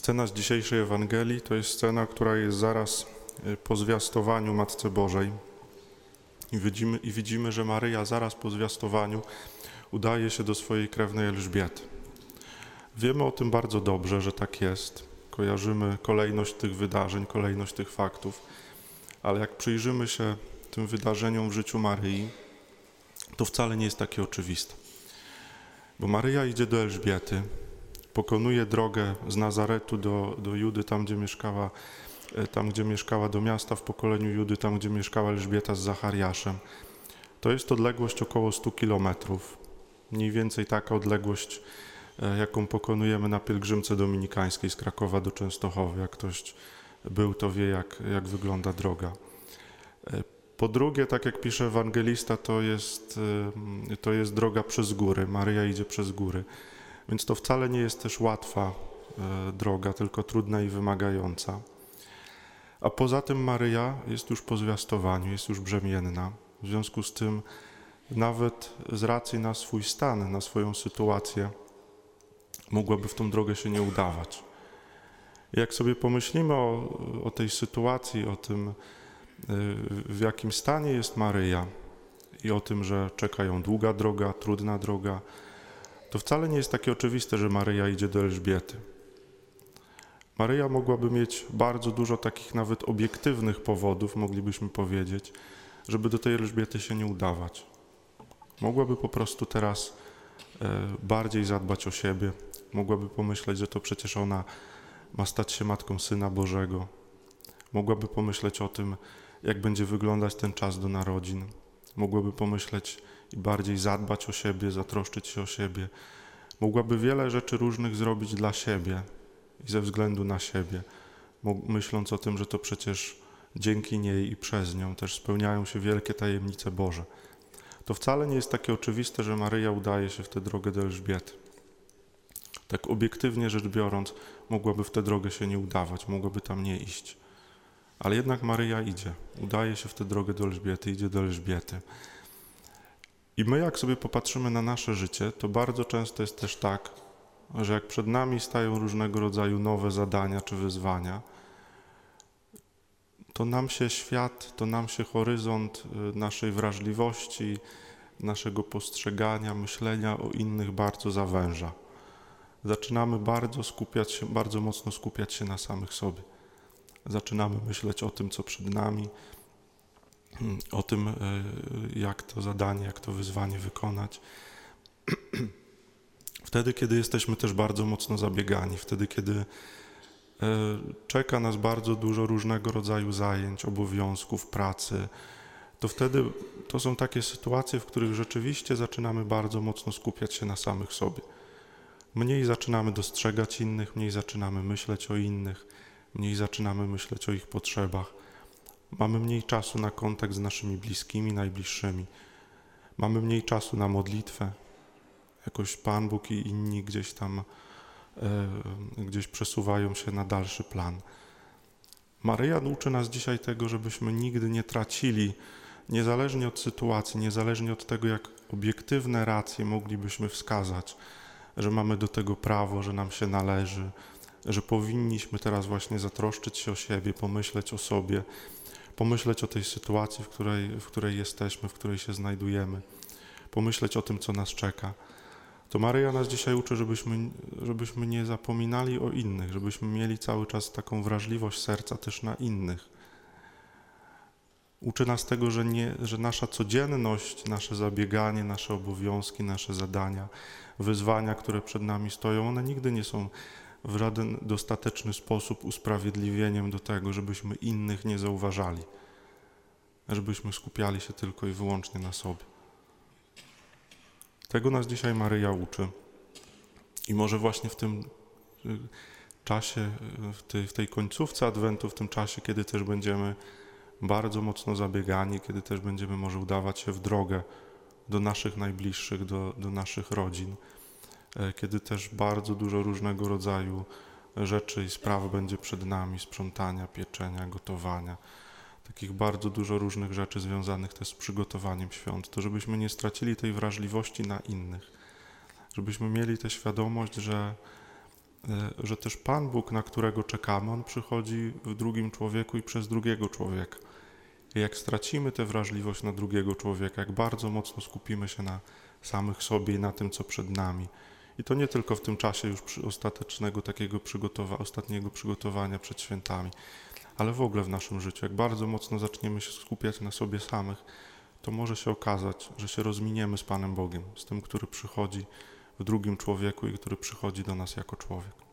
Scena z dzisiejszej Ewangelii to jest scena, która jest zaraz y, po zwiastowaniu Matce Bożej. I widzimy, I widzimy, że Maryja zaraz po zwiastowaniu udaje się do swojej krewnej Elżbiety. Wiemy o tym bardzo dobrze, że tak jest. Kojarzymy kolejność tych wydarzeń, kolejność tych faktów, ale jak przyjrzymy się tym wydarzeniom w życiu Maryi, to wcale nie jest takie oczywiste. Bo Maryja idzie do Elżbiety, pokonuje drogę z Nazaretu do, do Judy, tam gdzie mieszkała, e, tam gdzie mieszkała do miasta w pokoleniu Judy, tam gdzie mieszkała Elżbieta z Zachariaszem. To jest odległość około 100 kilometrów. Mniej więcej taka odległość, e, jaką pokonujemy na pielgrzymce dominikańskiej z Krakowa do Częstochowy. Jak ktoś był, to wie, jak, jak wygląda droga. E, po drugie, tak jak pisze ewangelista, to jest, to jest droga przez góry. Maryja idzie przez góry. Więc to wcale nie jest też łatwa e, droga, tylko trudna i wymagająca. A poza tym Maryja jest już po zwiastowaniu, jest już brzemienna. W związku z tym, nawet z racji na swój stan, na swoją sytuację, mogłaby w tą drogę się nie udawać. Jak sobie pomyślimy o, o tej sytuacji, o tym, e, w jakim stanie jest Maryja i o tym, że czeka ją długa droga, trudna droga, to wcale nie jest takie oczywiste, że Maryja idzie do Elżbiety. Maryja mogłaby mieć bardzo dużo takich nawet obiektywnych powodów, moglibyśmy powiedzieć, żeby do tej Elżbiety się nie udawać. Mogłaby po prostu teraz e, bardziej zadbać o siebie, mogłaby pomyśleć, że to przecież ona ma stać się matką Syna Bożego. Mogłaby pomyśleć o tym, jak będzie wyglądać ten czas do narodzin. Mogłaby pomyśleć, i bardziej zadbać o siebie, zatroszczyć się o siebie. Mogłaby wiele rzeczy różnych zrobić dla siebie i ze względu na siebie, myśląc o tym, że to przecież dzięki niej i przez nią też spełniają się wielkie tajemnice Boże. To wcale nie jest takie oczywiste, że Maryja udaje się w tę drogę do Elżbiety. Tak obiektywnie rzecz biorąc, mogłaby w tę drogę się nie udawać, mogłaby tam nie iść. Ale jednak Maryja idzie, udaje się w tę drogę do Elżbiety, idzie do Elżbiety. I my, jak sobie popatrzymy na nasze życie, to bardzo często jest też tak, że jak przed nami stają różnego rodzaju nowe zadania czy wyzwania, to nam się świat, to nam się horyzont y, naszej wrażliwości, naszego postrzegania, myślenia o innych bardzo zawęża. Zaczynamy bardzo skupiać się, bardzo mocno skupiać się na samych sobie. Zaczynamy myśleć o tym, co przed nami, o tym, e, jak to zadanie, jak to wyzwanie wykonać. Wtedy, kiedy jesteśmy też bardzo mocno zabiegani, wtedy, kiedy e, czeka nas bardzo dużo różnego rodzaju zajęć, obowiązków, pracy, to wtedy to są takie sytuacje, w których rzeczywiście zaczynamy bardzo mocno skupiać się na samych sobie. Mniej zaczynamy dostrzegać innych, mniej zaczynamy myśleć o innych, mniej zaczynamy myśleć o ich potrzebach. Mamy mniej czasu na kontakt z naszymi bliskimi, najbliższymi. Mamy mniej czasu na modlitwę. Jakoś Pan Bóg i inni gdzieś tam e, gdzieś przesuwają się na dalszy plan. Maryja uczy nas dzisiaj tego, żebyśmy nigdy nie tracili, niezależnie od sytuacji, niezależnie od tego, jak obiektywne racje moglibyśmy wskazać, że mamy do tego prawo, że nam się należy, że powinniśmy teraz właśnie zatroszczyć się o siebie, pomyśleć o sobie, pomyśleć o tej sytuacji, w której, w której jesteśmy, w której się znajdujemy, pomyśleć o tym, co nas czeka. To Maryja nas dzisiaj uczy, żebyśmy, żebyśmy nie zapominali o innych, żebyśmy mieli cały czas taką wrażliwość serca też na innych. Uczy nas tego, że, nie, że nasza codzienność, nasze zabieganie, nasze obowiązki, nasze zadania, wyzwania, które przed nami stoją, one nigdy nie są w żaden dostateczny sposób usprawiedliwieniem do tego, żebyśmy innych nie zauważali, żebyśmy skupiali się tylko i wyłącznie na sobie. Tego nas dzisiaj Maryja uczy. I może właśnie w tym y, czasie, y, w tej, końcówce Adwentu, w tym czasie, kiedy też będziemy bardzo mocno zabiegani, kiedy też będziemy może udawać się w drogę do naszych najbliższych, do, do naszych rodzin, kiedy też bardzo dużo różnego rodzaju rzeczy i spraw będzie przed nami, sprzątania, pieczenia, gotowania, takich bardzo dużo różnych rzeczy związanych też z przygotowaniem świąt, to żebyśmy nie stracili tej wrażliwości na innych, żebyśmy mieli tę świadomość, że e, że też Pan Bóg, na którego czekamy, On przychodzi w drugim człowieku i przez drugiego człowieka. I jak stracimy tę wrażliwość na drugiego człowieka, jak bardzo mocno skupimy się na samych sobie i na tym, co przed nami, i to nie tylko w tym czasie już przy ostatecznego takiego przygotowa- ostatniego przygotowania przed świętami, ale w ogóle w naszym życiu. Jak bardzo mocno zaczniemy się skupiać na sobie samych, to może się okazać, że się rozminiemy z Panem Bogiem, z tym, który przychodzi w drugim człowieku i który przychodzi do nas jako człowiek.